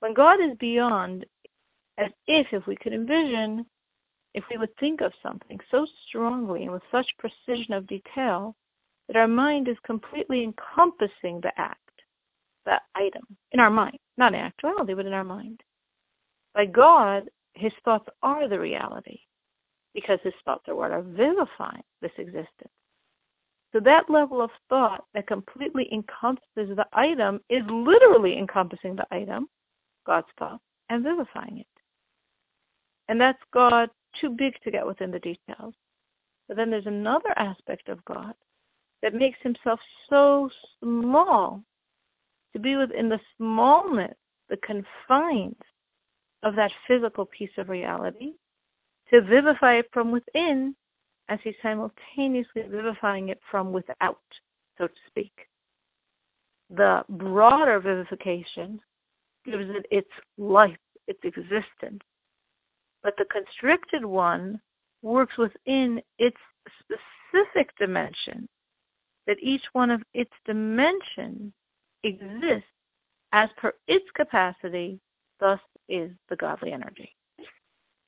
When God is beyond, as if, if we could envision, if we would think of something so strongly and with such precision of detail, that our mind is completely encompassing the act, the item, in our mind. Not in actuality, but in our mind. By God, his thoughts are the reality, because his thoughts are what are vivifying this existence. So that level of thought that completely encompasses the item is literally encompassing the item, God's thought, and vivifying it. And that's God too big to get within the details. But then there's another aspect of God that makes himself so small to be within the smallness, the confines of that physical piece of reality, to vivify it from within as he's simultaneously vivifying it from without, so to speak. The broader vivification gives it its life, its existence. But the constricted one works within its specific dimension, that each one of its dimensions exists as per its capacity, thus is the godly energy.